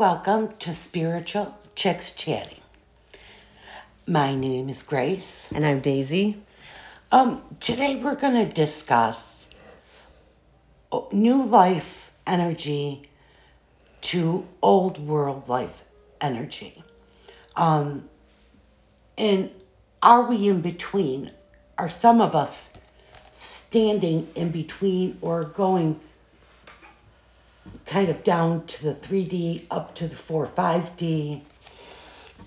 Welcome to Spiritual Chicks Chatting. My name is Grace. And I'm Daisy. Um, today we're going to discuss new life energy to old world life energy. Um, and are we in between? Are some of us standing in between or going kind of down to the 3D, up to the 4 5D?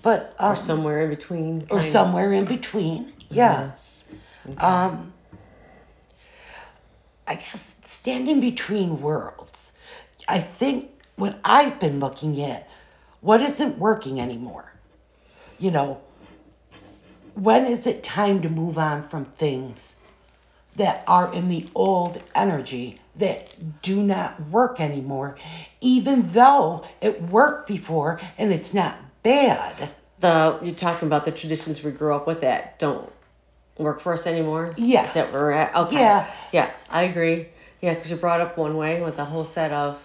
But um, or somewhere in between. Or somewhere in between. Yes. Mm-hmm. Um, I guess standing between worlds. I think what I've been looking at what isn't working anymore, you know, when is it time to move on from things that are in the old energy that do not work anymore, even though it worked before and it's not bad? The you're talking about the traditions we grew up with that don't work for us anymore. Yes. That we're at? Okay. Yeah. Yeah, I agree. Yeah, because you brought up one way with a whole set of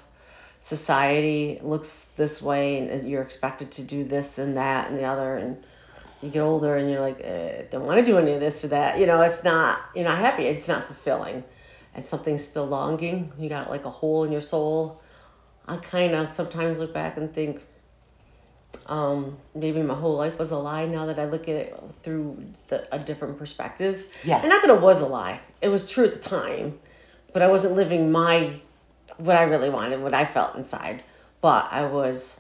society looks this way and you're expected to do this and that and the other and you get older and you're like eh, don't want to do any of this or that you know it's not you're not happy it's not fulfilling and something's still longing you got like a hole in your soul i kind of sometimes look back and think um, maybe my whole life was a lie now that i look at it through the, a different perspective. Yeah. And not that it was a lie it was true at the time but i wasn't living my what i really wanted what i felt inside. But i was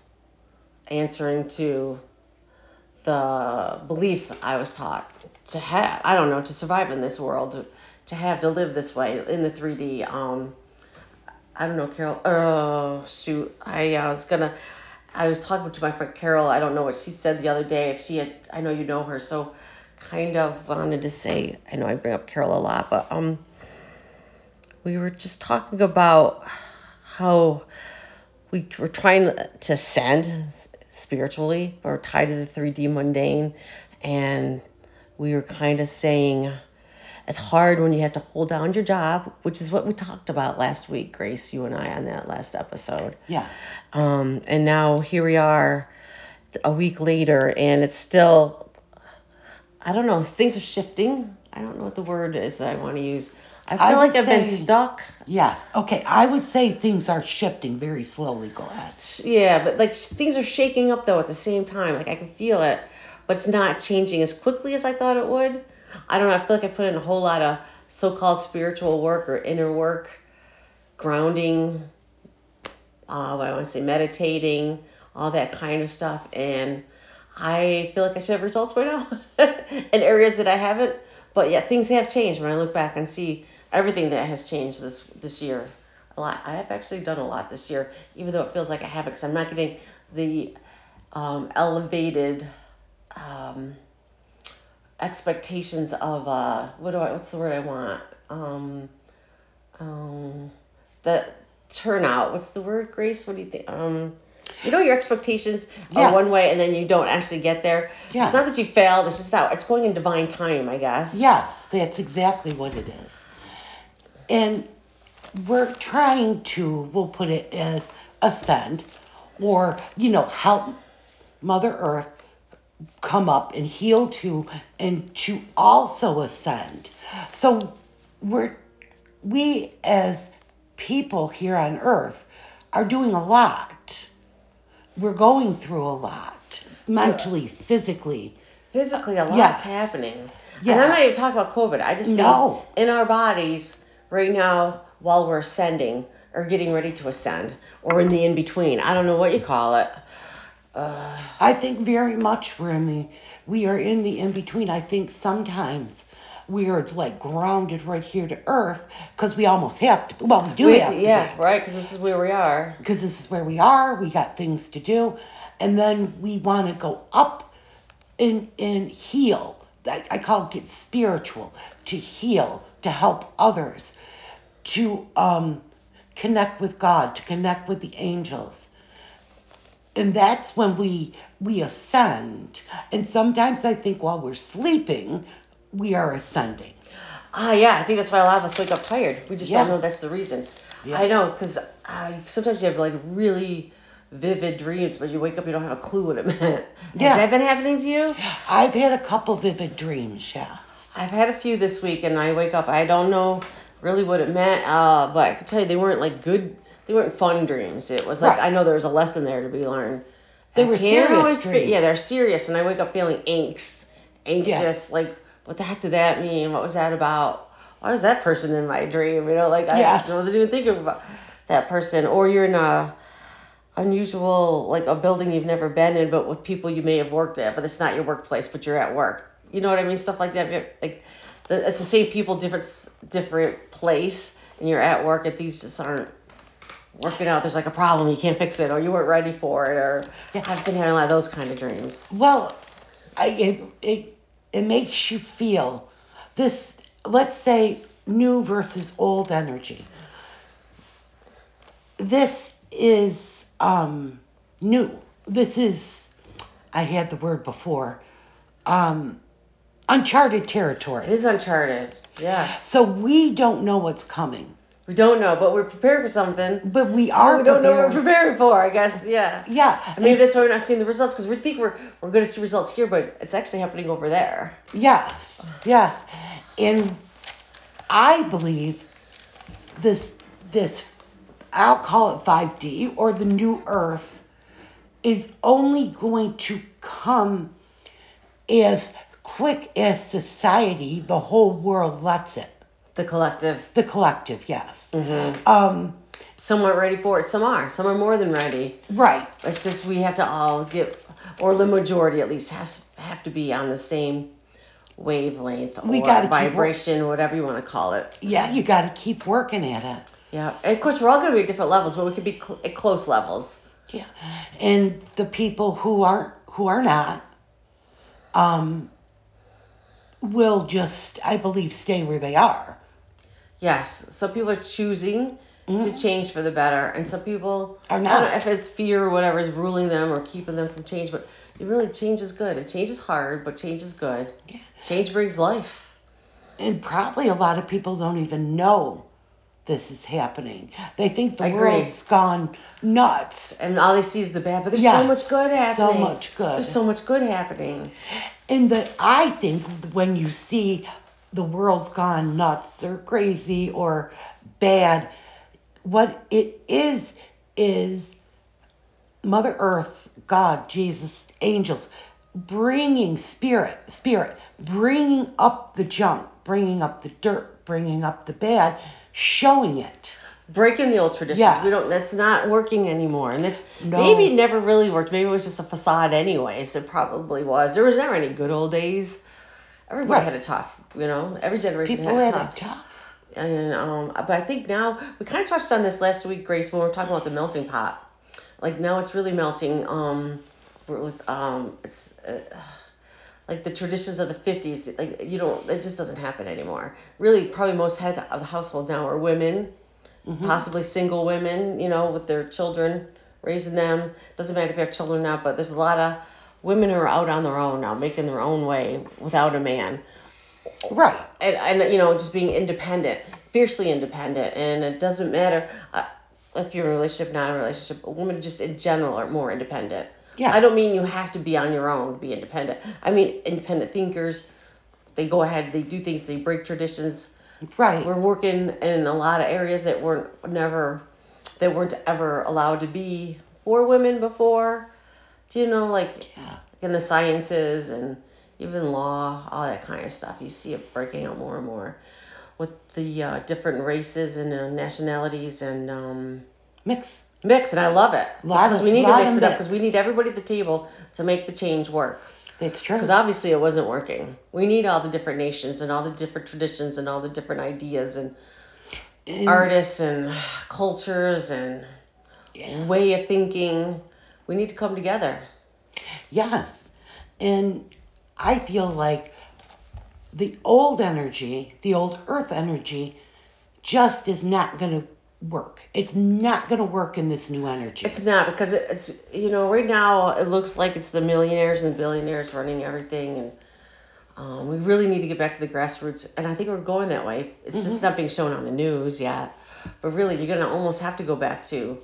answering to the beliefs I was taught to have. I don't know to survive in this world, to, have to live this way in the 3D. Um, I don't know, Carol. Oh shoot, I uh, was gonna. I was talking to my friend Carol. I don't know what she said the other day. If she had, I know you know her, so kind of wanted to say. I know I bring up Carol a lot, but um, we were just talking about how we were trying to send spiritually or tied to the 3D mundane. And we were kind of saying it's hard when you have to hold down your job, which is what we talked about last week, Grace, you and I on that last episode. Yes. Um, and now here we are a week later, and it's still, I don't know, things are shifting. I don't know what the word is that I want to use. I feel I like I've say, been stuck. Yeah. Okay. I would say things are shifting very slowly. Go ahead. Yeah, but like things are shaking up though at the same time. Like I can feel it, but it's not changing as quickly as I thought it would. I don't know. I feel like I put in a whole lot of so-called spiritual work or inner work, grounding. Uh, what I want to say, meditating, all that kind of stuff, and I feel like I should have results by now in areas that I haven't. But yeah, things have changed when I look back and see everything that has changed this this year. A lot. I have actually done a lot this year, even though it feels like I haven't, because I'm not getting the um, elevated um, expectations of uh, what do I? What's the word I want? Um, um, the turnout. What's the word, Grace? What do you think? Um, you know your expectations yes. are one way and then you don't actually get there. Yes. It's not that you failed, it's just how it's going in divine time, I guess. Yes, that's exactly what it is. And we're trying to, we'll put it as ascend or, you know, help Mother Earth come up and heal to and to also ascend. So we're we as people here on earth are doing a lot. We're going through a lot mentally, physically. Physically, a lot's yes. happening. Yeah. And I'm not even talking about COVID. I just know in our bodies, right now while we're ascending or getting ready to ascend or in the in between. I don't know what you call it. Uh, I think very much we're in the we are in the in between. I think sometimes we are like grounded right here to earth because we almost have to. Well, we do we, have to. Yeah, be. right. Because this is where we are. Because this is where we are. We got things to do, and then we want to go up and and heal. I, I call it get spiritual to heal to help others to um, connect with God, to connect with the angels. And that's when we we ascend. And sometimes I think while we're sleeping, we are ascending. Ah, uh, yeah, I think that's why a lot of us wake up tired. We just yeah. don't know that's the reason. Yeah. I know, because uh, sometimes you have like really vivid dreams, but you wake up, you don't have a clue what it meant. Yeah. Has that been happening to you? I've had a couple vivid dreams, yes. I've had a few this week, and I wake up, I don't know really what it meant, uh, but I can tell you they weren't like good, they weren't fun dreams. It was like, Right. I know there was a lesson there to be learned. They I were serious always dreams. yeah, they're serious, and I wake up feeling angst, anxious, like, what the heck did that mean? What was that about? Why was that person in my dream? You know, like, Yes. I wasn't even thinking about that person. Or you're in a unusual, like, a building you've never been in, but with people you may have worked at, but it's not your workplace, but you're at work. You know what I mean? Stuff like that. Like, it's the same people, different different place, and you're at work, and these just aren't working out. There's like a problem, you can't fix it, or you weren't ready for it, or Yeah. I've been having a lot of those kind of dreams. Well, I, it, it, it makes you feel this, let's say, new versus old energy. This is um, new. This is, I had the word before, um, uncharted territory. is uncharted. Yes. So we don't know what's coming, We don't know, but we're prepared for something. but we are oh, we don't know what we're prepared. preparing for, I guess. Yeah. Yeah, maybe that's why we're not seeing the results because we think we're we're going to see results here, but it's actually happening over there. Yes, yes. And I believe this this I'll call it 5D or the new earth is only going to come as quick as society, the whole world lets it. The collective. The collective, yes. Mm-hmm. Um, Some aren't ready for it. Some are. Some are more than ready. right. It's just we have to all get, or the majority at least has have to be on the same wavelength We or gotta vibration, whatever you want to call it. Yeah, you got to keep working at it. Yeah. And of course, we're all going to be at different levels, but we could be cl- at close levels. Yeah, and the people who aren't who are not, um, will just I believe stay where they are. Yes, some people are choosing to Mhm. change for the better, and some people Are I don't not. know if it's fear or whatever is ruling them or keeping them from change. But it really change is good. And change is hard, but change is good. Yeah. Change brings life. And probably a lot of people don't even know this is happening. They think the world's gone nuts. And all they see is the bad, but there's Yes, so much good happening. so much good. There's so much good happening. And that I think when you see the world's gone nuts or crazy or bad, what it is is Mother Earth, God, Jesus, angels, bringing spirit, spirit, bringing up the junk, bringing up the dirt, bringing up the bad, showing it. Breaking the old traditions. Yes. We don't. That's not working anymore. And that's No. maybe it never really worked. Maybe it was just a facade, anyways. It probably was. There was never any good old days. Everybody Right. had it tough. You know, every generation People had had it it tough. tough. And um, but I think now we kind of touched on this last week, Grace, when we were talking about the melting pot. Like now it's really melting. Um, with um, it's uh, like the traditions of the '50s. Like you don't, it just doesn't happen anymore. Really, probably most head of the households now are women, Mhm. possibly single women. You know, with their children, raising them. Doesn't matter if you have children or not, but there's a lot of women who are out on their own now, making their own way without a man Right. and, and you know just being independent fiercely independent and it doesn't matter uh, if you're in a relationship not in a relationship women just in general are more independent Yeah. i don't mean you have to be on your own to be independent i mean independent thinkers they go ahead they do things they break traditions Right. we're working in a lot of areas that weren't never that weren't ever allowed to be for women before do you know like Yeah. in the sciences and even law, all that kind of stuff. You see it breaking out more and more with the uh, different races and uh, nationalities and um, Mix. Mix, and I love it Lot because of- we need to mix it up because we need everybody at the table to make the change work. It's true. Because obviously it wasn't working. We need all the different nations and all the different traditions and all the different ideas and And- artists and cultures and Yeah. way of thinking. We need to come together. Yes. And I feel like the old energy, the old earth energy, just is not going to work. It's not going to work in this new energy. It's not because it, it's you know right now it looks like it's the millionaires and billionaires running everything and um, we really need to get back to the grassroots and I think we're going that way. It's just Mhm. not being shown on the news yet, but really you're gonna almost have to go back to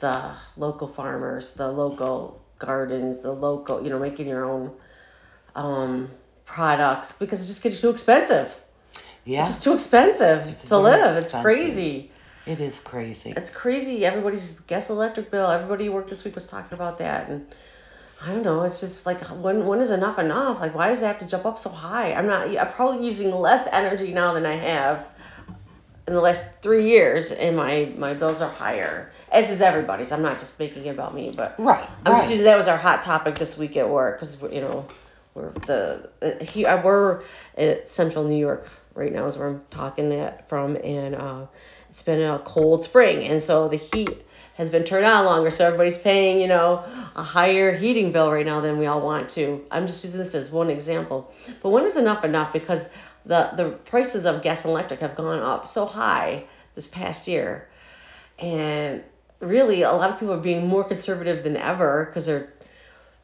the local farmers, the local gardens, the local, you know, making your own um, products because it just gets too expensive. Yeah. It's just too expensive It's to live. It's expensive. crazy. It is crazy. It's crazy. Everybody's gas electric bill. Everybody who worked this week was talking about that, and I don't know. It's just like when when is enough enough? Like why does it have to jump up so high? I'm not. I'm probably using less energy now than I have in the last three years, and my my bills are higher. As is everybody's. I'm not just making it about me, but Right. I'm right. just using that was our hot topic this week at work because you know we're the uh, he, uh, we're at Central New York right now is where I'm talking at from, and uh, it's been a cold spring, and so the heat has been turned on longer, so everybody's paying you know a higher heating bill right now than we all want to. I'm just using this as one example, but when is enough enough? Because the the prices of gas and electric have gone up so high this past year, and really a lot of people are being more conservative than ever because they're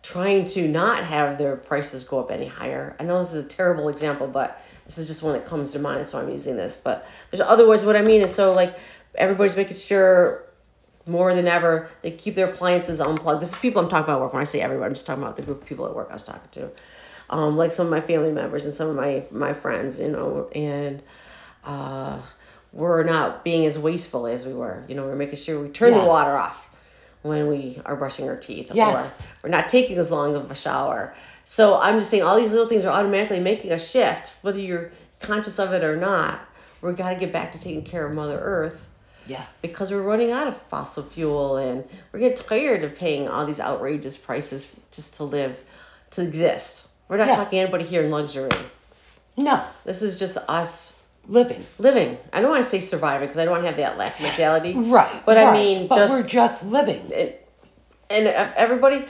trying to not have their prices go up any higher. I know this is a terrible example, but this is just one that comes to mind, so I'm using this. But there's other ways. What I mean is, so like everybody's making sure more than ever they keep their appliances unplugged. This is people I'm talking about at work. When I say everybody, I'm just talking about the group of people at work I was talking to, um, like some of my family members and some of my my friends, you know, and uh, we're not being as wasteful as we were. You know, we're making sure we turn Yes. the water off when we are brushing our teeth Yes. or we're not taking as long of a shower. So I'm just saying all these little things are automatically making a shift, whether you're conscious of it or not. We've got to get back to taking care of Mother Earth Yes. because we're running out of fossil fuel and we're getting tired of paying all these outrageous prices just to live, to exist. We're not Yes. talking anybody here in luxury. No. This is just us Living. living. I don't want to say surviving because I don't want to have that lack mentality. Right. But I right. mean, but just we're just living. and, and everybody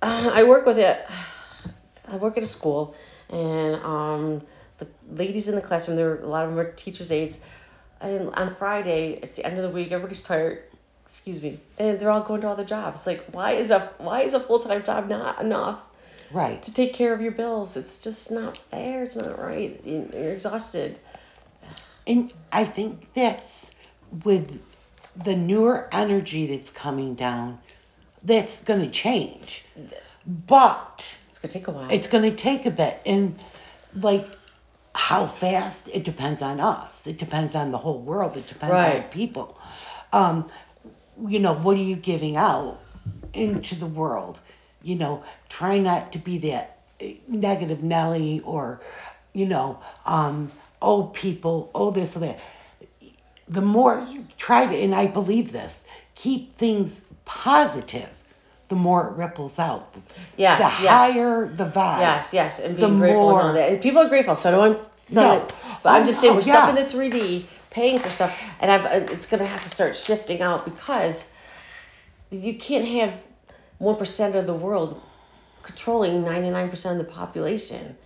uh, i work with it i work at a school and um, the ladies in the classroom there are a lot of them are teachers aides and on friday it's the end of the week everybody's tired excuse me and they're all going to all their jobs like why is a why is a full-time job not enough Right. to take care of your bills it's just not fair it's not right You- you're exhausted And I think that's with the newer energy that's coming down, that's going to change. But gonna take a while it's going to take a bit. And like how fast, it depends on us. It depends on the whole world. It depends on people. Um, you know, what are you giving out into the world? You know, try not to be that eh, negative Nelly or, you know, um, oh, people, oh, this or that. The more you try to, and I believe this, keep things positive, the more it ripples out. Yes, The yes. higher the vibe. Yes, yes, and being grateful and all that. And people are grateful, so I don't want something. No. But I'm Oh, just saying no, we're stuck in yeah. the 3D, paying for stuff, and I've uh, it's gonna have to start shifting out because you can't have one percent of the world controlling 99% of the population.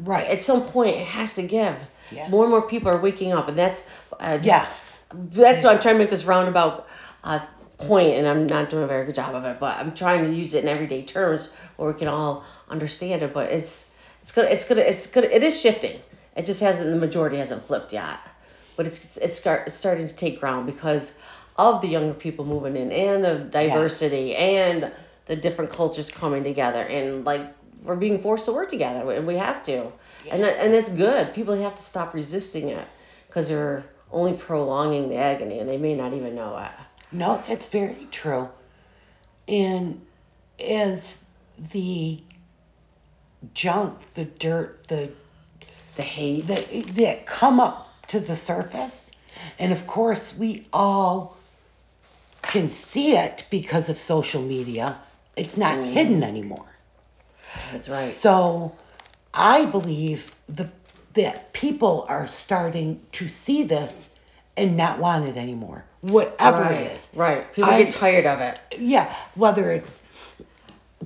Right. At some point, it has to give. Yeah. More and more people are waking up, and that's uh, yes. that's why I'm trying to make this roundabout uh, point, and I'm not doing a very good job of it. But I'm trying to use it in everyday terms where we can all understand it. But it's it's gonna it's gonna it's gonna it is shifting. It just hasn't the majority hasn't flipped yet, but it's it's start it's starting to take ground because of the younger people moving in and the diversity and the different cultures coming together and like we're being forced to work together and we have to and that, and it's good people have to stop resisting it because they're only prolonging the agony and they may not even know it No, that's very true. And as the junk, the dirt, the the hate the that come up to the surface, and of course we all can see it because of social media. It's not Mm. hidden anymore. that's right So I believe the that people are starting to see this and not want it anymore. Whatever right it is. right people I- get tired of it Yeah, whether it's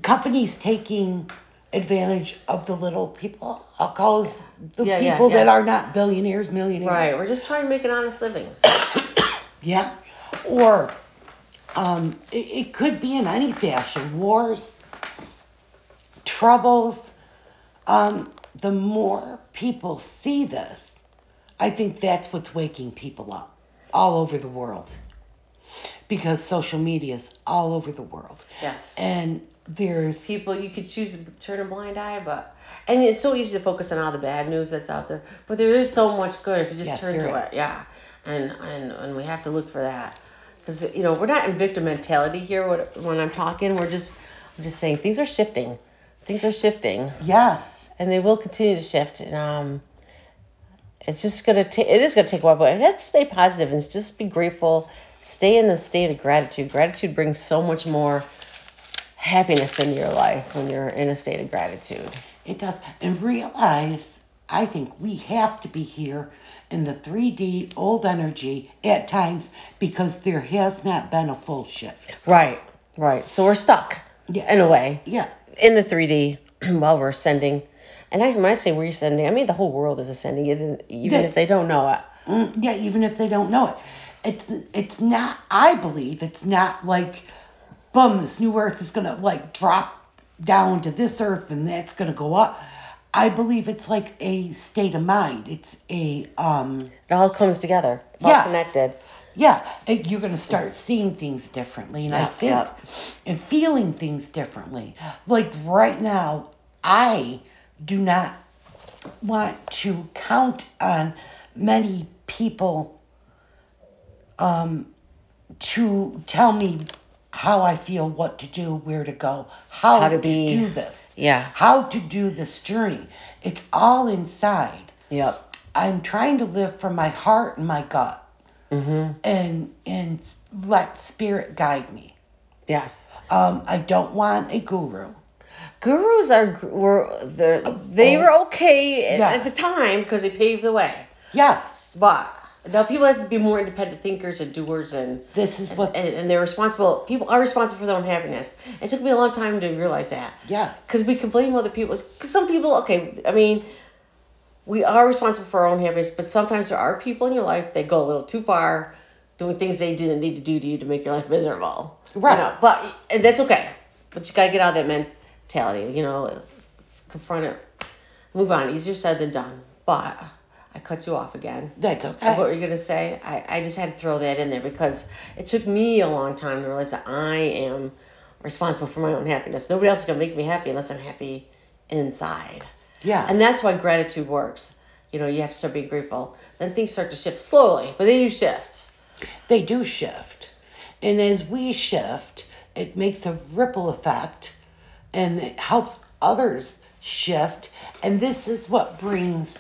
companies taking advantage of the little people, I'll call us the Yeah, yeah, people that are not billionaires, millionaires. right we're just trying to make an honest living Yeah. Or um, it, it could be in any fashion wars, troubles. Um, the more people see this, I think that's what's waking people up all over the world. because social media is all over the world. Yes. And there's people you could choose to turn a blind eye, but and it's so easy to focus on all the bad news that's out there. But there is so much good if you just Yes, turn to is. it. Yeah. And and and we have to look for that. Because you know we're not in victim mentality here. What- When I'm talking, we're just we're just saying things are shifting. Things are shifting, yes, and they will continue to shift. And um, it's just gonna take. It is gonna take a while, but let's stay positive and just be grateful. Stay in the state of gratitude. Gratitude brings so much more happiness into your life when you're in a state of gratitude. it does. And realize, I think we have to be here in the 3D old energy at times because there has not been a full shift. Right, right. So we're stuck Yeah. in a way Yeah, in the 3D while we're ascending. And I, when I say we're ascending, I mean the whole world is ascending, even, even if they don't know it. Mm, yeah, even if they don't know it. It's it's not I believe it's not like boom, this new earth is gonna like drop down to this earth and that's gonna go up. I believe it's like a state of mind. It's a um It all comes together, it's Yeah. connected. yeah, you're gonna start seeing things differently and I think yeah. and feeling things differently. Like right now, I do not want to count on many people um, to tell me how I feel, what to do, where to go, how, How to to, be. do this, Yeah. how to do this journey. It's all inside. Yep. I'm trying to live from my heart and my gut Mhm. and and let spirit guide me. Yes. Um, I don't want a guru. Gurus are were the oh, they Oh. were okay at, Yeah. at the time because they paved the way. Yes, But now people have to be more independent thinkers and doers and this is what. and they're responsible. People are responsible for their own happiness. It took me a long time to realize that. Yeah, because we can blame other people. Because some people, okay, I mean, we are responsible for our own happiness, but sometimes there are people in your life that go a little too far, doing things they didn't need to do to you to make your life miserable. You Right. know, but and that's okay. But you gotta get out of that mentality. You know, confront it, move on. Easier said than done. But I cut you off again. that's What okay. were you gonna say? I, I just had to throw that in there because it took me a long time to realize that I am responsible for my own happiness. Nobody else is gonna make me happy unless I'm happy inside. Yeah, And that's why gratitude works. You know, you have to start being grateful. Then things start to shift slowly, but they do shift. they do shift, and as we shift, it makes a ripple effect, and it helps others shift. And this is what brings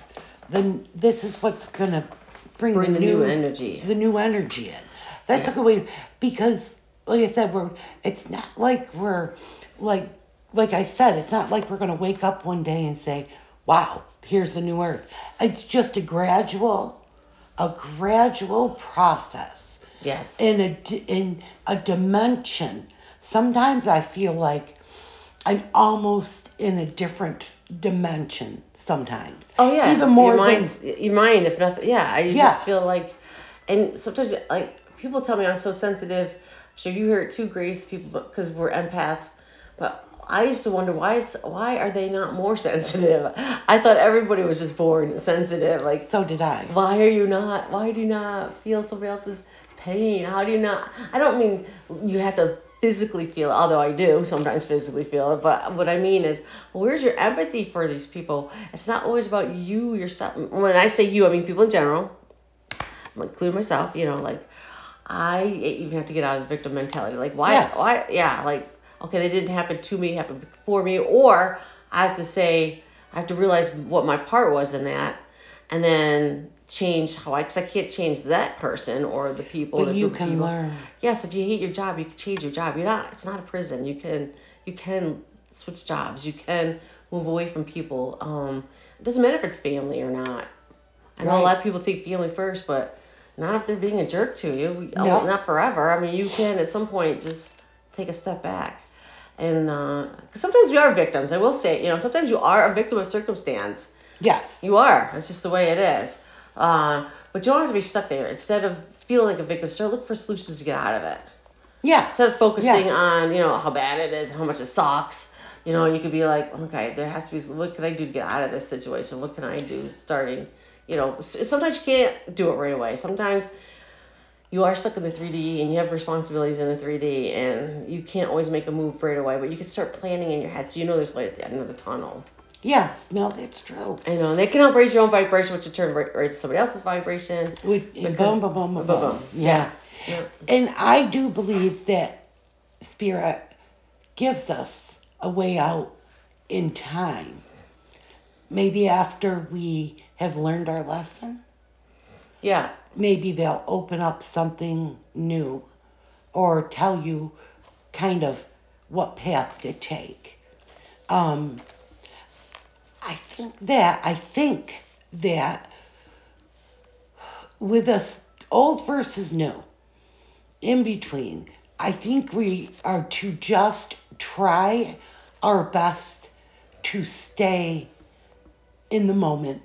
the. This is what's gonna bring, Bring the, the new energy. the new energy in. That's Yeah. a good way because, like I said, we're. It's not like we're like like I said, it's not like we're gonna wake up one day and say, "Wow, here's the new earth." It's just a gradual, a gradual process Yes. in a in a dimension. Sometimes I feel like I'm almost in a different dimension. Sometimes. Oh yeah, Even more your than mind, your mind, if nothing, yeah. I Yes. just feel like, and sometimes like people tell me I'm so sensitive. I'm sure you hear it too, Grace. People because we're empaths, but I used to wonder why is why are they not more sensitive? I thought everybody was just born sensitive. Like so did I. why are you not? Why do you not feel somebody else's pain? How do you not? I don't mean you have to physically feel it, although I do sometimes physically feel it. But what I mean is, where's your empathy for these people? It's not always about you yourself. When I say you, I mean people in general. I'm including myself. You know, like I even have to get out of the victim mentality. Like why? Yes. Why? Yeah, like okay, they didn't happen to me, happened before me, or I have to say, I have to realize what my part was in that, and then change how I, because I can't change that person or the people. But the you can people. learn. Yes, if you hate your job, you can change your job. You're not. It's not a prison. You can you can switch jobs. You can move away from people. Um, it doesn't matter if it's family or not. I know a lot of people think family first, but not if they're being a jerk to you. We, oh, No. not forever. I mean, you can at some point just take a step back. And uh 'cause sometimes we are victims. I will say, you know, sometimes you are a victim of circumstance. Yes. You are. It's just the way it is. Uh, but you don't have to be stuck there. Instead of feeling like a victim, start looking for solutions to get out of it. Yeah. Instead of focusing Yeah. on, you know, how bad it is, how much it sucks, you know, you could be like, okay, there has to be, what can I do to get out of this situation? What can I do starting, you know, sometimes you can't do it right away. Sometimes you are stuck in the 3D and you have responsibilities in the 3D and you can't always make a move right away, but you can start planning in your head so you know there's light at the end of the tunnel. Yes, no, that's true. I know, and they can help raise your own vibration, which in turn ra- raises somebody else's vibration. With, Because- boom, boom, boom, boom, boom, boom. boom. Yeah. Yeah. And I do believe that spirit gives us a way out in time. Maybe after we have learned our lesson, Yeah. maybe they'll open up something new or tell you kind of what path to take. Um, I think that I think that with us old versus new, in between, I think we are to just try our best to stay in the moment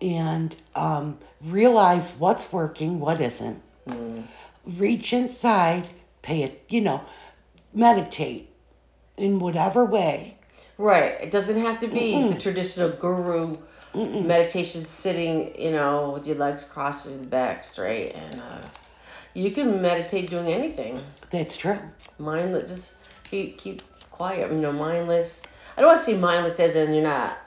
and um, realize what's working, what isn't. Mm. Reach inside, pay it, you know, meditate in whatever way. Right. It doesn't have to be Mm-mm. the traditional guru Mm-mm. meditation sitting, you know, with your legs crossed and back straight. And uh, you can meditate doing anything. That's true. Mindless. Just keep, keep quiet. You know, mindless. I don't want to say mindless as in you're not.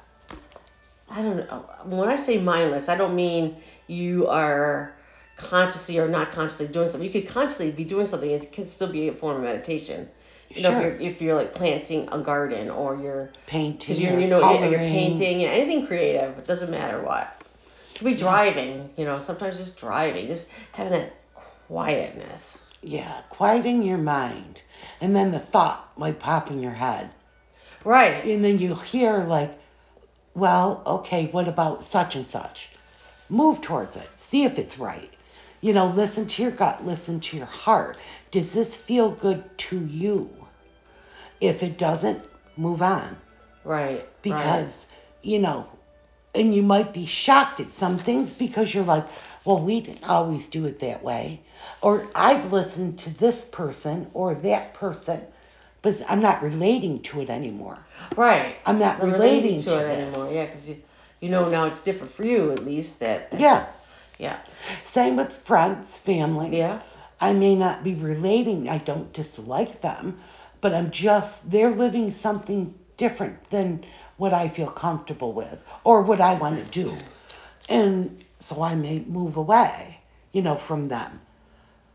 I don't know. When I say mindless, I don't mean you are consciously or not consciously doing something. You could consciously be doing something. It can still be a form of meditation. You know, Sure. if you're if you're like planting a garden or you're Painting, you're or you know you're, you're coloring. painting anything creative. It doesn't matter what. It could be driving. You know, sometimes just driving, just having that quietness. Yeah, quieting your mind. And then the thought might pop in your head. Right. And then you'll hear, like, well, okay, what about such and such? Move towards it. See if it's right. You know, listen to your gut, listen to your heart. Does this feel good to you? If it doesn't, move on. Right. Because, you know, and you might be shocked at some things because you're like, well, we didn't always do it that way. Or I've listened to this person or that person, but I'm not relating to it anymore. right. right. I'm not Not relating, to, to, it this. anymore. Yeah, because you you know now it's different for you at least. That Yeah. yeah Same with friends, family. yeah I may not be relating, I don't dislike them, but I'm just, they're living something different than what I feel comfortable with or what I want to do. And so I may move away, you know, from them.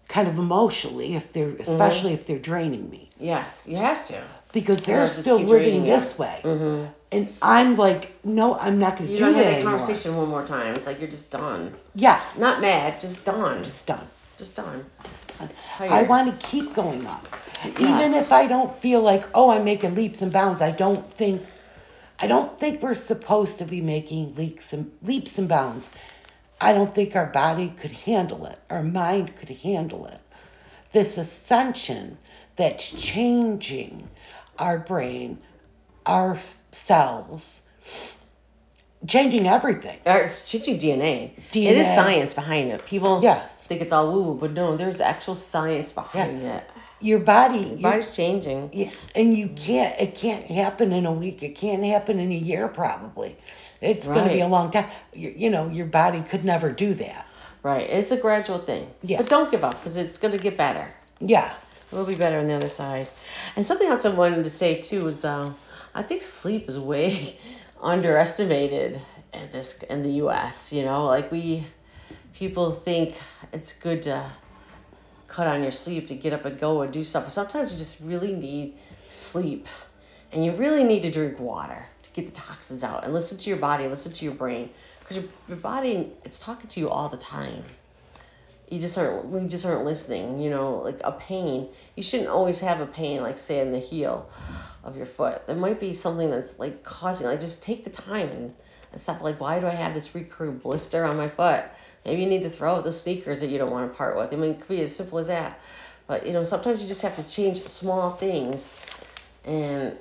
Kind of emotionally, if they're, especially if they're draining me, yes you have to. because they're still living this way, Mm-hmm. and I'm like, no, I'm not going to do don't that have that anymore. conversation one more time. It's like you're just done. Yes, Not mad, just done. just done. Just done. Just done. Tired. I want to keep going up. Even if I don't feel like, oh, I'm making leaps and bounds, I don't think I don't think we're supposed to be making leaps and leaps and bounds. I don't think our body could handle it. Our mind could handle it. This ascension that's changing our brain, our cells, changing everything. It's changing DNA. DNA. is science behind it. People Yes. Think it's all woo woo, but no, there's actual science behind it. Your body, Your your- body's changing. Yeah, and you can't. It can't happen in a week. It can't happen in a year. Probably, it's going to be a long time. You, you know, your body could never do that. Right. It's a gradual thing. Yeah. But don't give up because it's going to get better. Yes. It will be better on the other side. And something else I wanted to say too is uh, I think sleep is way underestimated in this in the U.S. You know, like we people think it's good to cut on your sleep to get up and go and do stuff. Sometimes you just really need sleep, and you really need to drink water to get the toxins out and listen to your body, listen to your brain, because your, your body it's talking to you all the time. You just aren't we just aren't listening you know like a pain. You shouldn't always have a pain like say in the heel of your foot. There might be something that's like causing like just take the time and, and stop like why do i have this recurring blister on my foot maybe you need to throw out the sneakers that you don't want to part with i mean it could be as simple as that but you know sometimes you just have to change small things and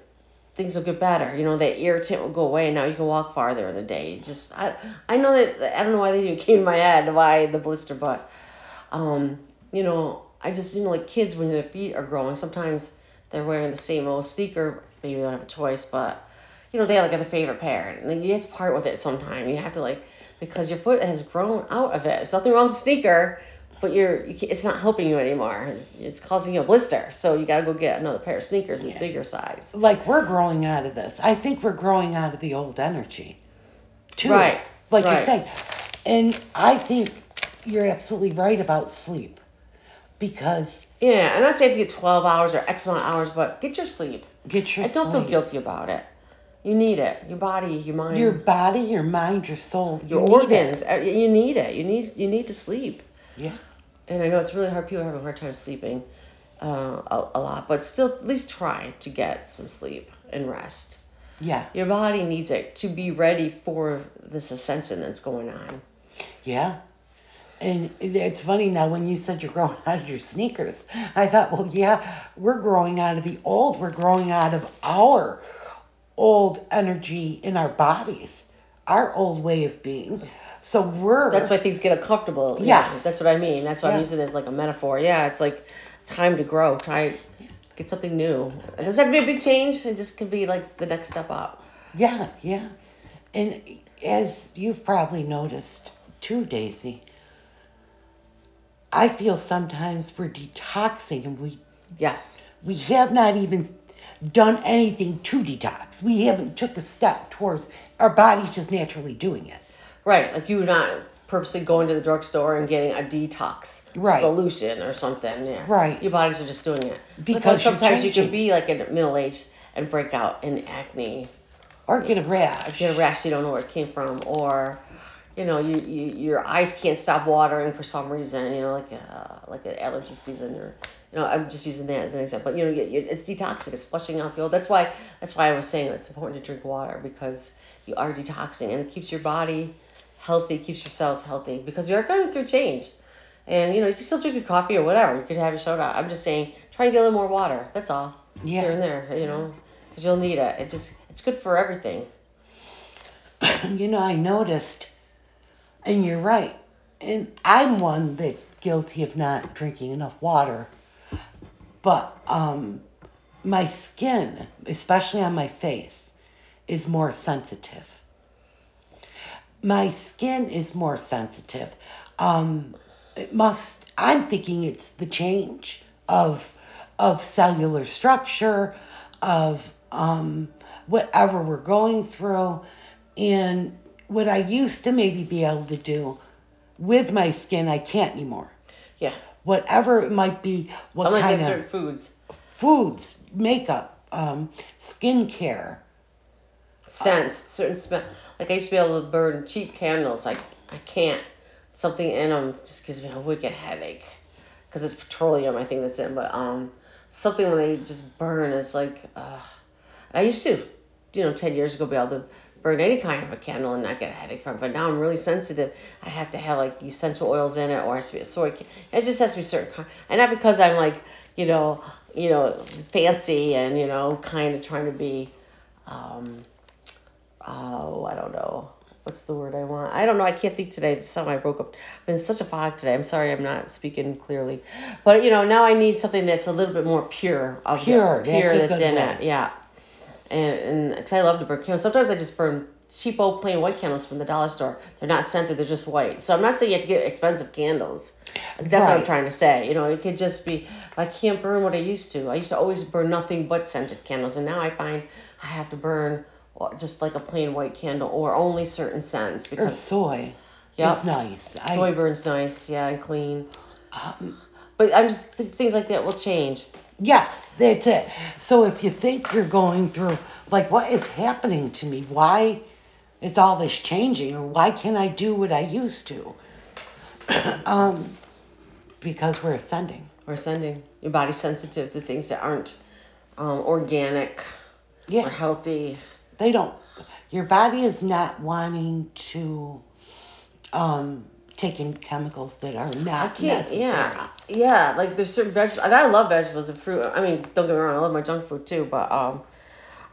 things will get better. You know, that irritant will go away and now you can walk farther in the day. Just I I know that I don't know why they even came to my head why the blister, but um, you know, I just you know like kids when their feet are growing, sometimes they're wearing the same old sneaker. Maybe they don't have a choice, but you know they have like a favorite pair, and then you have to part with it sometime. You have to like because your foot has grown out of it. It's nothing wrong with the sneaker, but you're you it's not helping you anymore. It's causing you a blister. So you got to go get another pair of sneakers in bigger size. Like we're growing out of this. I think we're growing out of the old energy. Too. Right, Like right. you say. And I think you're absolutely right about sleep. Because Yeah, and not saying to get 12 hours or X amount of hours, but get your sleep. get your sleep. I don't feel guilty about it. You need it. Your body, your mind, Your body, your mind, your soul. your you need organs. uh, You need it. You need you need to sleep. Yeah. And I know it's really hard. People are having a hard time sleeping uh, a, a lot, but still, at least try to get some sleep and rest. Yeah. Your body needs it to be ready for this ascension that's going on. Yeah. And it's funny now when you said you're growing out of your sneakers. I thought, well, yeah, we're growing out of the old. We're growing out of our old energy in our bodies, our old way of being. So we're. That's why things get uncomfortable. Yeah, Yes. that's what I mean. That's why I'm using it as like a metaphor. Yeah, it's like time to grow. Try get something new. It doesn't have to be a big change. It just could be like the next step up. Yeah, yeah. And as you've probably noticed too, Daisy, I feel sometimes we're detoxing and we Yes. we have not even done anything to detox. We haven't took a step towards our body's just naturally doing it. Right. Like you're not purposely going to the drugstore and getting a detox Right. solution or something. Yeah. Right. Your bodies are just doing it. Because That's why you're sometimes you can be like in middle age and break out in acne Or get a rash. get a rash you don't know where it came from or you know you, you your eyes can't stop watering for some reason you know like uh, like an allergy season or you know I'm just using that as an example you know it's detoxing it's flushing out the old that's why that's why I was saying it's important to drink water because you are detoxing and it keeps your body healthy keeps your cells healthy because you are going through change and you know you can still drink your coffee or whatever you could have your soda I'm just saying try and get a little more water that's all Yeah. here and there you know because you'll need it it just it's good for everything you know, I noticed, and you're right. And I'm one that's guilty of not drinking enough water. But um, my skin, especially on my face, is more sensitive. My skin is more sensitive. Um, it must. I'm thinking it's the change of of cellular structure, of um, whatever we're going through, and what I used to maybe be able to do with my skin, I can't anymore. yeah Whatever it might be, what Unlike kind with of certain foods, foods, makeup, um, skincare. scents, certain smell. Like I used to be able to burn cheap candles. Like I can't. Something in them just gives me a wicked headache because it's petroleum. I think that's in, but um, something when they just burn is like. Uh, I used to, you know, ten years ago, be able to burn any kind of a candle and not get a headache from it. But now I'm really sensitive. I have to have like essential oils in it, or it has to be a soy. ca- It just has to be certain kind, and not because I'm like, you know, you know, fancy and you know, kind of trying to be, um, oh, I don't know. What's the word I want? I don't know. I can't think today. This time I broke up. I've been such a fog today. I'm sorry. I'm not speaking clearly. But you know, now I need something that's a little bit more pure. Of the- Pure, that's pure that's in way. it. Yeah. And and because I love to burn candles. Sometimes I just burn cheap old plain white candles from the dollar store. They're not scented. They're just white. So I'm not saying you have to get expensive candles. That's what I'm trying to say. You know, it could just be I can't burn what I used to. I used to always burn nothing but scented candles, and now I find I have to burn uh, just like a plain white candle or only certain scents Or because soy Yep. is nice. soy I, burns nice, yeah, and clean. um, But I'm just th- things like that will change. yes, that's it. So if you think you're going through, like, what is happening to me? Why is all this changing? Or why can't I do what I used to? um, because we're ascending. We're sending your body's sensitive to things that aren't um, organic or healthy. they don't. Your body is not wanting to um, take in chemicals that are not necessary. Yeah, yeah. Like there's certain vegetables. I love vegetables and fruit. I mean, don't get me wrong. I love my junk food too. But um,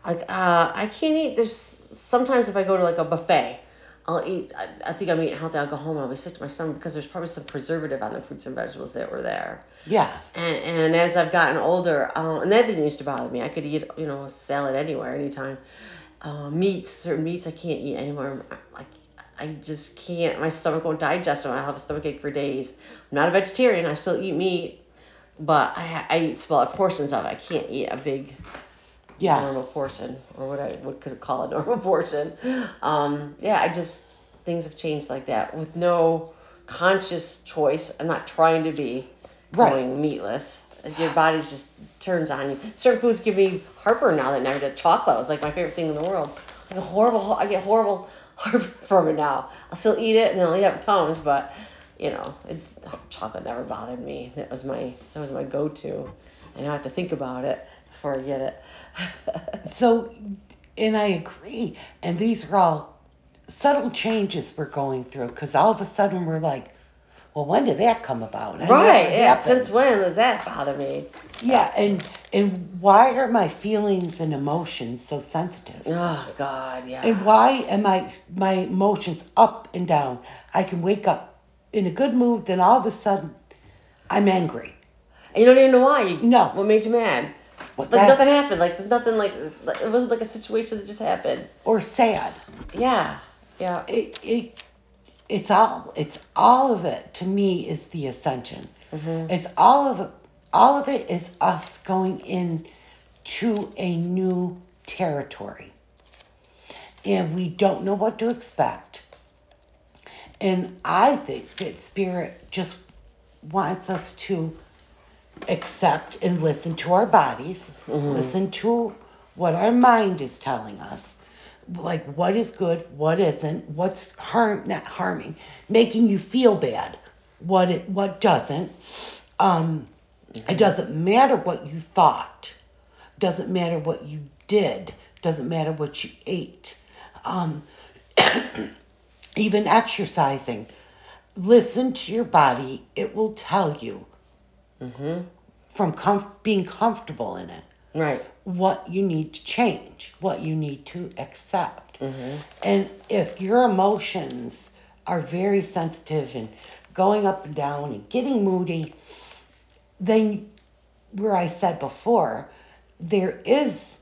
like uh, I can't eat. There's sometimes if I go to like a buffet, I'll eat. I, I think I'm eating healthy. I'll go home and I'll be sick to my stomach because there's probably some preservative on the fruits and vegetables that were there. Yes. And, and as I've gotten older, uh, and that didn't used to bother me. I could eat, you know, a salad anywhere, anytime. Uh, meats, certain meats I can't eat anymore. Like I just can't. My stomach won't digest it. I have a stomach ache for days. I'm not a vegetarian. I still eat meat, but I, I eat small portions of it. I can't eat a big Yeah. normal portion or what I what could call a normal portion. Um, yeah, I just things have changed like that with no conscious choice. I'm not trying to be Right. going meatless. Your body just turns on you. Certain foods give me heartburn now that never did. Chocolate was like my favorite thing in the world. Like a horrible, I get horrible from it now. I'll still eat it and I'll eat up Tums, but you know, it, chocolate never bothered me. That was my that was my go-to, and I have to think about it before I get it. So, and I agree. And these are all subtle changes we're going through because all of a sudden we're like, well, when did that come about? That right? Yeah. Since when does that bother me? Yeah, and and why are my feelings and emotions so sensitive? Oh God, yeah. And why am I my emotions up and down? I can wake up in a good mood, then all of a sudden I'm angry. And you don't even know why. You, No. What made you mad? What Like that- nothing happened. Like there's nothing like it wasn't like a situation that just happened. or sad. Yeah. Yeah. It it it's all it's all of it to me is the ascension. hmm It's all of it. All of it is us going in to a new territory, and we don't know what to expect. And I think that spirit just wants us to accept and listen to our bodies, Mhm. listen to what our mind is telling us, like what is good, what isn't, what's harm not harming, making you feel bad, what it what doesn't. Um, It doesn't matter what you thought, doesn't matter what you did, doesn't matter what you ate. Um, even exercising, listen to your body. It will tell you hmm from com- being comfortable in it Right. What you need to change, what you need to accept. hmm And if your emotions are very sensitive and going up and down and getting moody, then where I said before, there is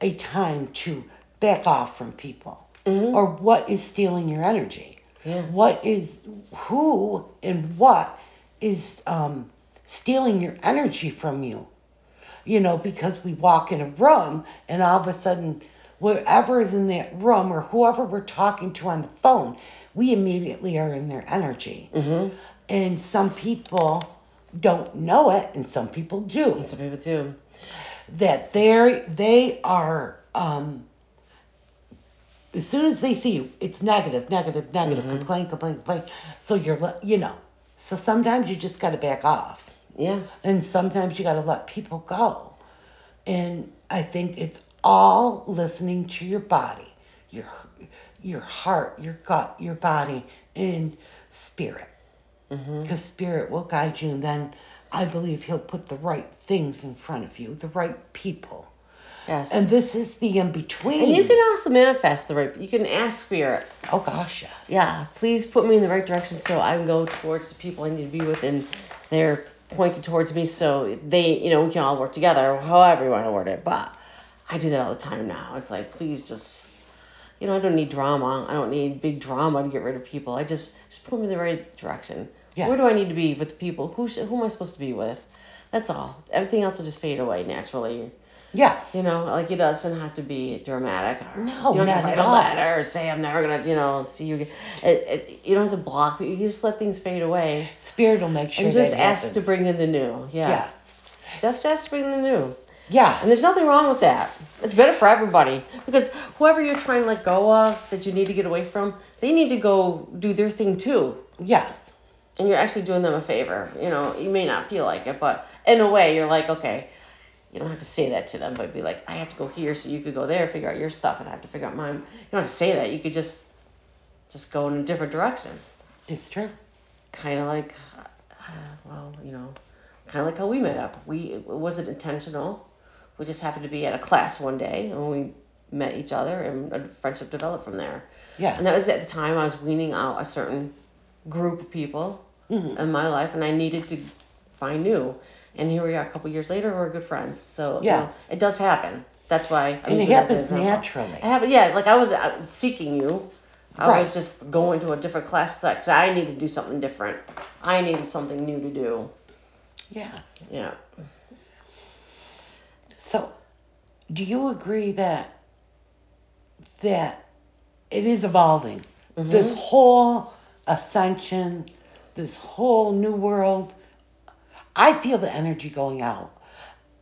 a time to back off from people Mhm. or what is stealing your energy. Yeah. What is who and what is um, stealing your energy from you? You know, because we walk in a room and all of a sudden, whatever is in that room or whoever we're talking to on the phone, we immediately are in their energy. hmm And some people don't know it, and some people do. And some people do. That they they are um, as soon as they see you, it's negative, negative, negative, Mhm. complain, complain, complain. So you're you know. So sometimes you just got to back off, Yeah. and sometimes you got to let people go. And I think it's all listening to your body, your your heart, your gut, your body, and spirit mm-hmm. because spirit will guide you and then i believe he'll put the right things in front of you the right people Yes. and this is the in between And you can also manifest the right. You can ask spirit. oh gosh yes Yeah, please put me in the right direction so I can go towards the people I need to be with, and they're pointed towards me so they, you know, we can all work together, however you want to word it. But I do that all the time now. It's like, please just, you know, I don't need drama. I don't need big drama to get rid of people. I just, just put me in the right direction. Yeah. Where do I need to be with the people? Who, sh- who am I supposed to be with? That's all. Everything else will just fade away naturally. Yes You know, like it doesn't have to be dramatic. Or No, you don't have to write a letter or say I'm never gonna, you know, see you. It, it, you don't have to block. You just let things fade away spirit will make sure and just ask happens. to bring in the new. Yeah. yes Just ask to bring in the new. yeah And there's nothing wrong with that. It's better for everybody because whoever you're trying to let go of that you need to get away from, they need to go do their thing too. yes And you're actually doing them a favor. You know, you may not feel like it, but in a way, you're like, okay, you don't have to say that to them, but be like, I have to go here so you could go there, figure out your stuff, and I have to figure out mine. You don't have to say that. You could just, just go in a different direction. it's true Kind of like, uh, well, you know, kind of like how we met up. We it wasn't intentional. We just happened to be at a class one day, and we met each other, and a friendship developed from there. yes And that was at the time I was weaning out a certain group of people Mhm. in my life, and I needed to find new. And here we are, a couple years later, we're good friends. So you know, it does happen. That's why. And it using that as an happens naturally It happened, yeah. Like I was seeking you. I Right. was just going to a different class because I needed to do something different. I needed something new to do. Yeah. Yeah. So, do you agree that that it is evolving? Mhm. This whole ascension, this whole new world. I feel the energy going out.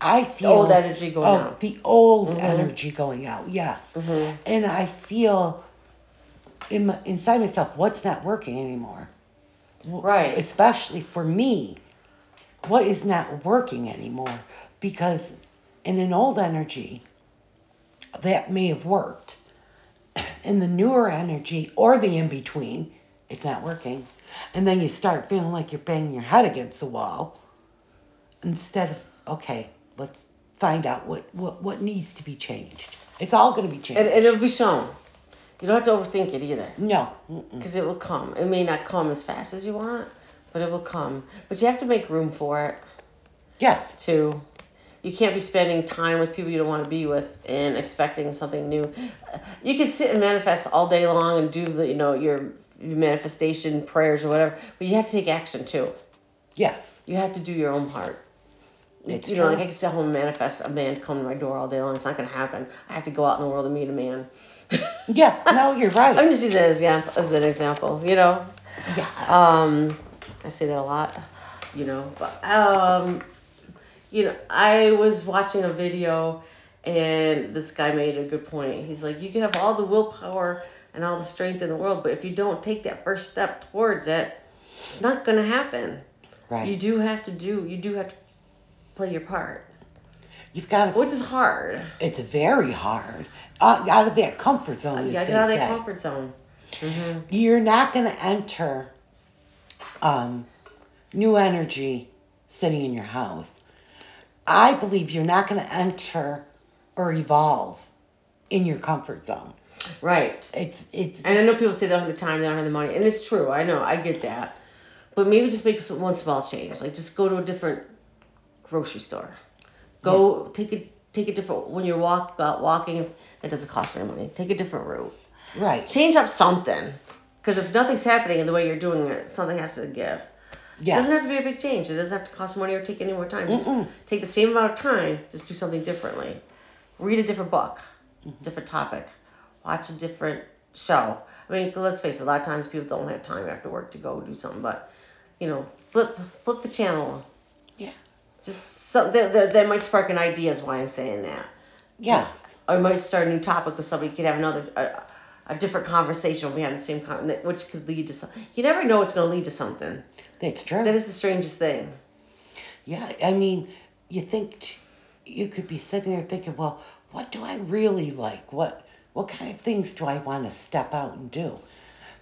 I feel old energy going oh, out. The old Mhm. energy going out. Yes. hmm And I feel in my, inside myself, what's not working anymore? Right. Especially for me, what is not working anymore? Because in an old energy, that may have worked. In the newer energy or the in between, it's not working. And then you start feeling like you're banging your head against the wall instead of, okay, let's find out what, what, what needs to be changed. It's all going to be changed. And, and it'll be shown. You don't have to overthink it either. No. Because it will come. It may not come as fast as you want, but it will come. But you have to make room for it Yes. too. You can't be spending time with people you don't want to be with and expecting something new. You can sit and manifest all day long and do the, you know, your, your manifestation prayers or whatever, but you have to take action too. Yes. You have to do your own part. It's you know, true. like I can sit home and manifest a man to come to my door all day long. It's not going to happen. I have to go out in the world and meet a man. Yeah. No, you're right. I'm just using that as, yeah, as an example, you know. yeah. Um, I say that a lot, you know. But um, you know, I was watching a video, and this guy made a good point. He's like, you can have all the willpower and all the strength in the world, but if you don't take that first step towards it, it's not gonna happen. right. You do have to do. You do have to play your part, You've got to. which is hard. It's very hard. Uh, out of that comfort zone. You as gotta they get out of that comfort zone. hmm You're not going to enter um, new energy sitting in your house. I believe you're not going to enter or evolve in your comfort zone. Right. It's it's And I know people say they don't have the time, they don't have the money, and it's true. I know, I get that. But maybe just make one small change, like just go to a different grocery store. Go take a take a different when you're walk out walking. That doesn't cost any money. Take a different route. right. Change up something, because if nothing's happening in the way you're doing it, something has to give. It Yeah. doesn't have to be a big change. It doesn't have to cost money or take any more time. Just Mm-mm. take the same amount of time, just do something differently. Read a different book, Mm-hmm. different topic. Watch a different show. I mean, let's face it. A lot of times people don't have time after work to go do something, but you know, flip flip the channel. Yeah. Just something that, that, that might spark an idea. Is why I'm saying that. Yes. Or you might start a new topic with somebody. You could have another a, a different conversation. We have the same con, which could lead to some. You never know what's going to lead to something. That's true. That is the strangest thing. Yeah, I mean, you think you could be sitting there thinking, well, what do I really like? What what kind of things do I want to step out and do?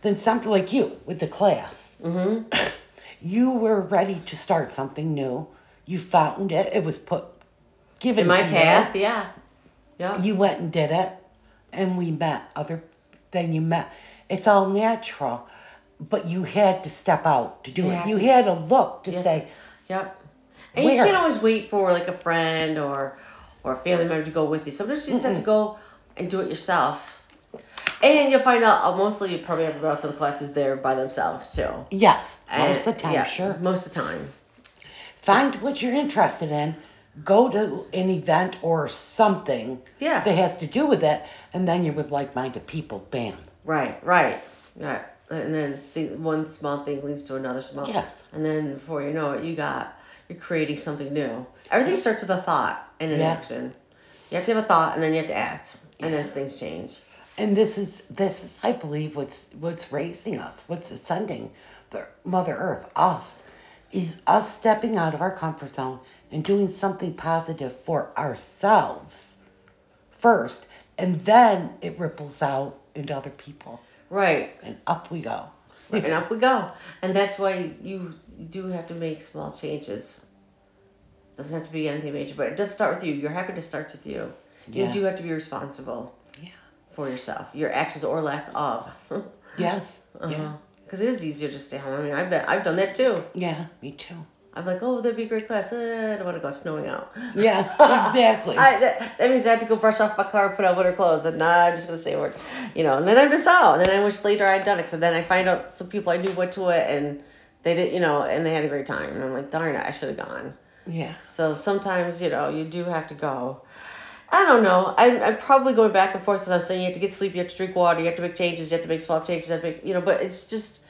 Then something like you with the class, Mm-hmm. you were ready to start something new. You found it. It was put given In my path, you. yeah. Yeah. You went and did it, and we met other. Then you met. It's all natural, but you had to step out to do You it. You had to look to say, Yep. And you can't always wait for like a friend or or a family member to go with you. Sometimes you just have to go and do it yourself. And you'll find out uh, mostly you probably everybody else in the class is there by themselves too. yes, And- most of the time, yeah, sure. Most of the time. Find what you're interested in. Go to an event or something Yeah. that has to do with it, and then you're with like-minded people. Bam. Right, right. Yeah. And then th- one small thing leads to another small. Yes. And then before you know it, you got you're creating something new. Everything starts with a thought and an Yeah. action. You have to have a thought and then you have to act, and then things change. And this is this is, I believe, what's what's raising us, what's ascending the Mother Earth, us, is us stepping out of our comfort zone and doing something positive for ourselves first, and then it ripples out into other people, Right. and up we go. and up we go. And that's why you, do have to make small changes. Doesn't have to be anything major, but it does start with you. Your happiness starts with you. You do have to be responsible Yeah. for yourself, your actions or lack of. Yes. Uh-huh. Yeah. Because it is easier to stay home. I mean, I've been, I've done that too. Yeah. Me too. I'm like, oh, that'd be a great class. Eh, I don't want to go snowing out. Yeah, exactly. I, that, that means I have to go brush off my car, put on winter clothes, and nah, I'm just gonna stay work, you know. And then I miss out. And then I wish later I'd done it. So then I find out some people I knew went to it, and they did, you know, and they had a great time. And I'm like, darn it, I should have gone. yeah. So sometimes, you know, you do have to go. I don't know. I'm, I'm probably going back and forth because I'm saying you have to get sleep, you have to drink water, you have to make changes, you have to make small changes, you have to make, you know, but it's just,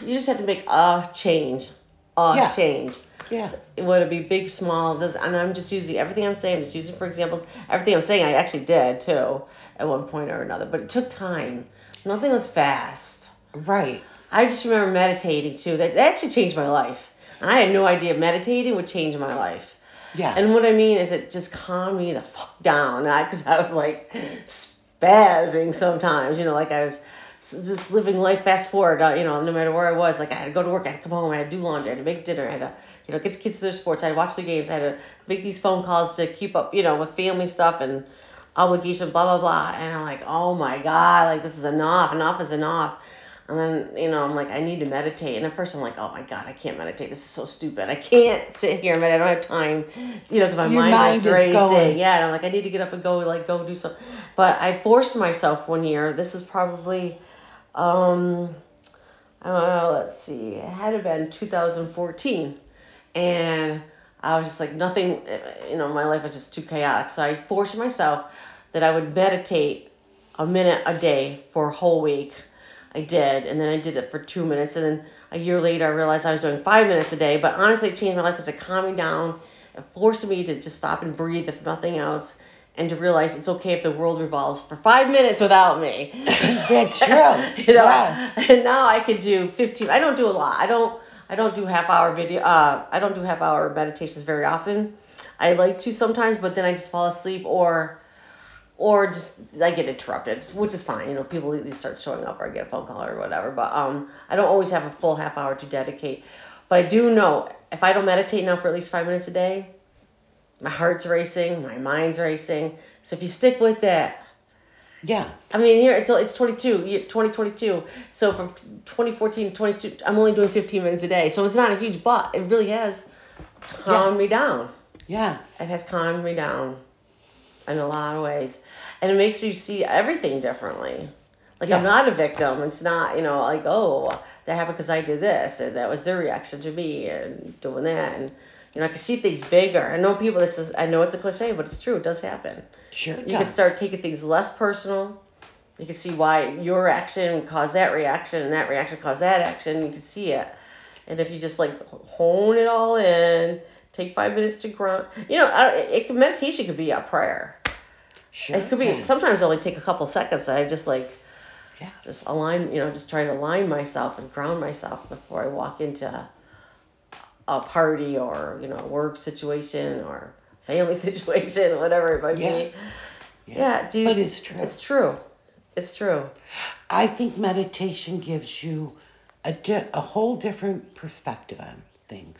you just have to make a change. A Yeah. change. Yeah. Would it be big, small? This, and I'm just using everything I'm saying, I'm just using for examples. Everything I'm saying, I actually did too at one point or another, but it took time. Nothing was fast. Right. I just remember meditating too. That, that actually changed my life. And I had no idea meditating would change my life. Yeah. And what I mean is it just calmed me the fuck down. I, Because I, was like spazzing sometimes, you know, like I was just living life fast forward, uh, you know, no matter where I was. Like I had to go to work, I had to come home, I had to do laundry, I had to make dinner, I had to, you know, get the kids to their sports, I had to watch the games, I had to make these phone calls to keep up, you know, with family stuff and obligation, blah, blah, blah. And I'm like, oh my God, like this is enough, enough is enough. And then, you know, I'm like, I need to meditate. And at first I'm like, oh my God, I can't meditate. This is so stupid. I can't sit here and meditate. I don't have time, you know, because my Your mind, mind is is racing. going. Yeah, and I'm like, I need to get up and go, like, go do something. But I forced myself one year. This is probably, um, let's see, it had to been 2014. And I was just like, nothing, you know, my life was just too chaotic. So I forced myself that I would meditate a minute a day for a whole week. I did, and then I did it for two minutes, and then a year later I realized I was doing five minutes a day. But honestly, it changed my life because it calmed me down. It forced me to just stop and breathe, if nothing else, and to realize it's okay if the world revolves for five minutes without me. That's true. you know, Yes. and now I can do 15. I don't do a lot. I don't. I don't do half hour video. Uh, I don't do half hour meditations very often. I like to sometimes, but then I just fall asleep or or just I get interrupted, which is fine. You know, people at least start showing up or I get a phone call or whatever. But um, I don't always have a full half hour to dedicate. But I do know if I don't meditate now for at least five minutes a day, my heart's racing, my mind's racing. So if you stick with that, Yes. I mean, here it's it's 22, 2022. So from 2014 to 22, I'm only doing 15 minutes a day. So it's not a huge but. It really has calmed me down. Yes. It has calmed me down in a lot of ways, and it makes me see everything differently. Like Yeah. I'm not a victim. It's not you know like oh that happened because I did this and that was their reaction to me and doing that and you know I can see things bigger. I know people. This is I know it's a cliche, but it's true. It does happen Sure. you can start taking things less personal. You can see why your action caused that reaction and that reaction caused that action. You can see it. And if you just like hone it all in, take five minutes to grunt. You know, it, it meditation could be a prayer. Sure. It could be sometimes only take a couple seconds. I just like Yeah. just align, you know, just try to align myself and ground myself before I walk into a party or you know a work situation or family situation, whatever it might Yeah. be. Yeah, dude. But it's true. It's true. It's true. I think meditation gives you a, di- a whole different perspective on things.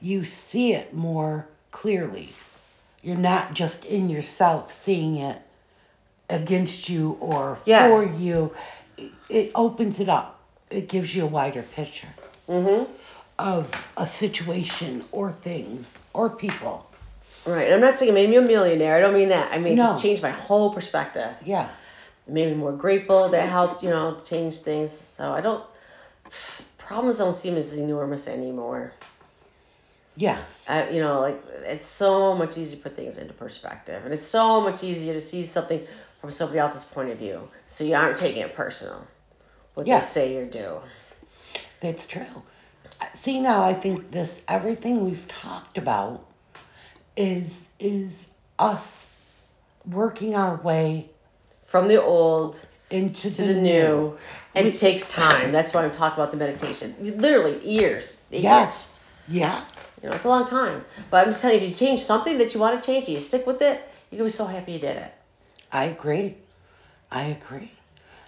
You see it more clearly. You're not just in yourself seeing it against you or Yeah. for you. It- opens it up. It gives you a wider picture Mhm. of a situation or things or people. Right. I'm not saying it made me a millionaire. I don't mean that. I mean it No. just changed my whole perspective. Yeah. It made me more grateful. That helped, you know, change things. So I don't. Problems don't seem as enormous anymore. Yes. I, you know, like it's so much easier to put things into perspective, and it's so much easier to see something from somebody else's point of view, so you aren't taking it personal. What Yeah. they say or do. That's true. Uh, see now, I think this everything we've talked about is is us working our way From the old into to the, the new, and We- it takes time. That's why I'm talking about the meditation. Literally years. Yes. Yeah. You know, it's a long time. But I'm just telling you, if you change something that you want to change, you stick with it, you're gonna be so happy you did it. I agree. I agree.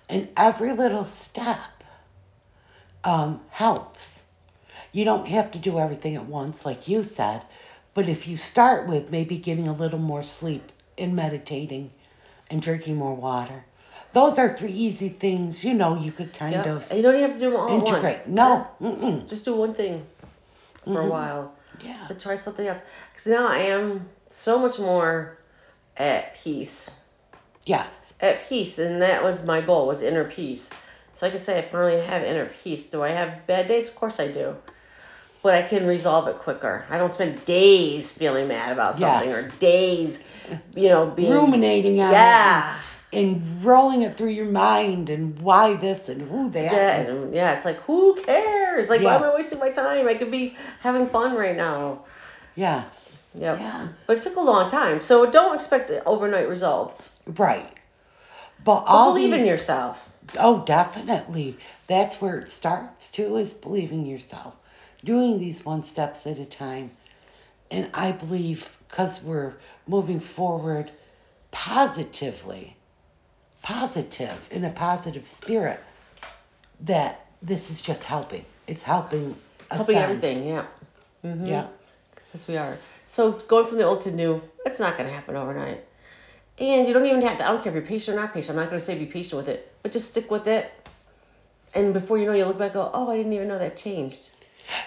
And every little step um, helps. You don't have to do everything at once, like you said, but if you start with maybe getting a little more sleep and meditating and drinking more water, those are three easy things, you know, you could kind Yep. of And you don't even have to do them all at once. No, mm-mm. Just do one thing. for a Mhm. while Yeah. to try something else. Because now I am so much more at peace. Yes. At peace, and that was my goal was inner peace. So I can say I finally have inner peace. Do I have bad days? Of course I do. But I can resolve it quicker. I don't spend days feeling mad about something Yes. or days, you know, being Ruminating on yeah. it and, and rolling it through your mind and why this and who that. Yeah, and yeah, it's like who cares? Like why am I wasting my time? I could be having fun right now. Yeah. Yep. Yeah. But it took a long time, so don't expect overnight results. Right. But But all believe in yourself. Oh, definitely. That's where it starts too, is believing yourself. Doing these one steps at a time. And I believe because we're moving forward positively, positive, in a positive spirit, that this is just helping. It's helping It's helping everything. Yeah. Mm-hmm. Yeah. Yes, we are. So going from the old to new, it's not going to happen overnight. And you don't even have to. I don't care if you're patient or not patient. I'm not going to say be patient with it, but just stick with it. And before you know, you look back, and go, oh, I didn't even know that changed.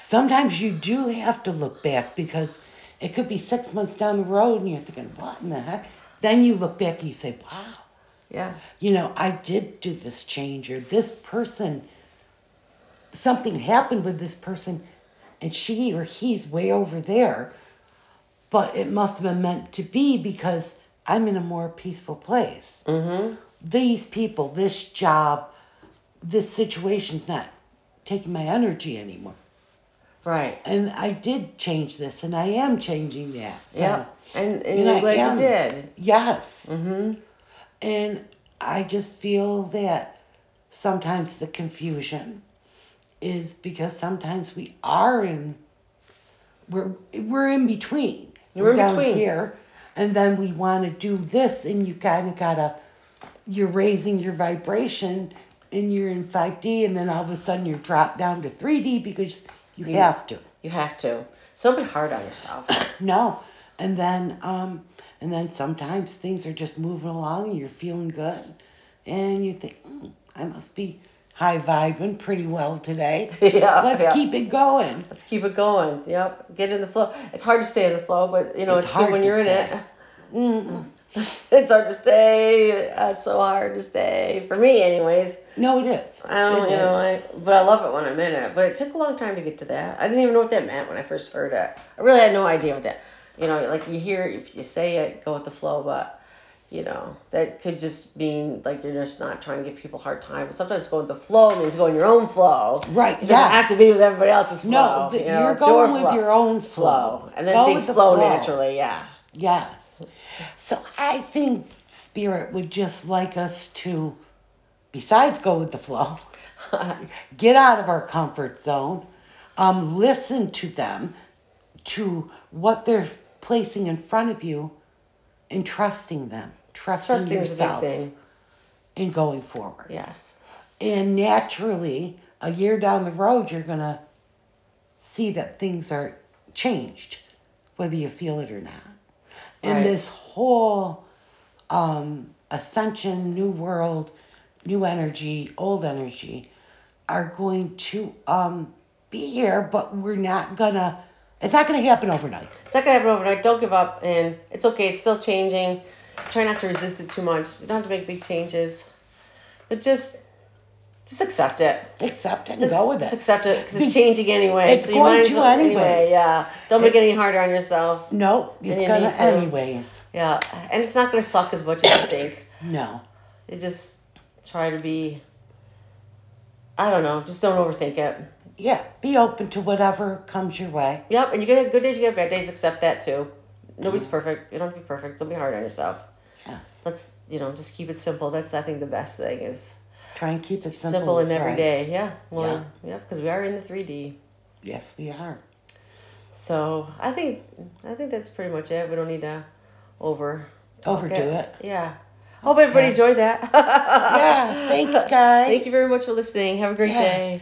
Sometimes you do have to look back because it could be six months down the road and you're thinking, what in the heck? Then you look back and you say, wow. Yeah. you know, I did do this change, or this person, something happened with this person, and she or he's way over there, but it must have been meant to be because I'm in a more peaceful place. Mm-hmm. These people, this job, this situation's not taking my energy anymore. Right. And I did change this, and I am changing that. So, yeah. And and, you're glad am. you did. Yes. Mm-hmm. And I just feel that sometimes the confusion is because sometimes we are in we're we're in between. You're in down between. here and then we want to do this and you kind of got to you're raising your vibration and you're in 5D and then all of a sudden you're dropped down to 3D because you You- have to. You have to. So don't be hard on yourself. No. And then um and then sometimes things are just moving along and you're feeling good and you think, mm, I must be high vibing pretty well today. yeah. Let's yeah. keep it going. Let's keep it going. Yep. Get in the flow. It's hard to stay in the flow, but you know It's it's, hard good when you're in it. It's hard to stay. It's so hard to stay for me, anyways. No, it is. I don't, It you know, is. I, but I love it when I'm in it. But it took a long time to get to that. I didn't even know what that meant when I first heard it. I really had no idea what that. You know, like you hear, if you say it, go with the flow, but you know, that could just mean like you're just not trying to give people a hard time. But sometimes going with the flow means going your own flow. Right, doesn't yeah. have to be with everybody else's flow. No, th- you know, it's going your with flow. your own flow. and then Go things the flow, flow. naturally. Yeah. Yeah. So I think Spirit would just like us to, besides go with the flow, get out of our comfort zone, um, listen to them, to what they're placing in front of you, and trusting them, trusting, Trusting is a big yourself, and going forward. Yes. And naturally, a year down the road, you're gonna see that things are changed, whether you feel it or not. And Right. this whole um, ascension, new world, new energy, old energy are going to um, be here, but we're not gonna. It's not gonna happen overnight. It's not gonna happen overnight. Don't give up, and it's okay. It's still changing. Try not to resist it too much. You don't have to make big changes, but just just accept it. Accept it and Just, go with it. just accept it because it's changing anyway. it's so you going to well, anyway. Yeah. Don't make It- any harder on yourself. No, it's you gonna to. anyways. Yeah, and it's not gonna suck as much as you think. No. You just try to be. I don't know. Just don't overthink it. Yeah, be open to whatever comes your way. Yep, and you get good days, you get bad days. Accept that too. Nobody's perfect. You don't have to be perfect. Don't be hard on yourself. Yes. Let's you know just keep it simple. That's I think the best thing is Try and keep it simple. simple, and every right. day. Yeah. Well, yeah, because we are in the 3D. Yes, we are. So I think I think that's pretty much it. We don't need to over Overdo it. Yeah. Hope everybody enjoyed that. Yeah, thanks, guys. Thank you very much for listening. Have a great Yes. day.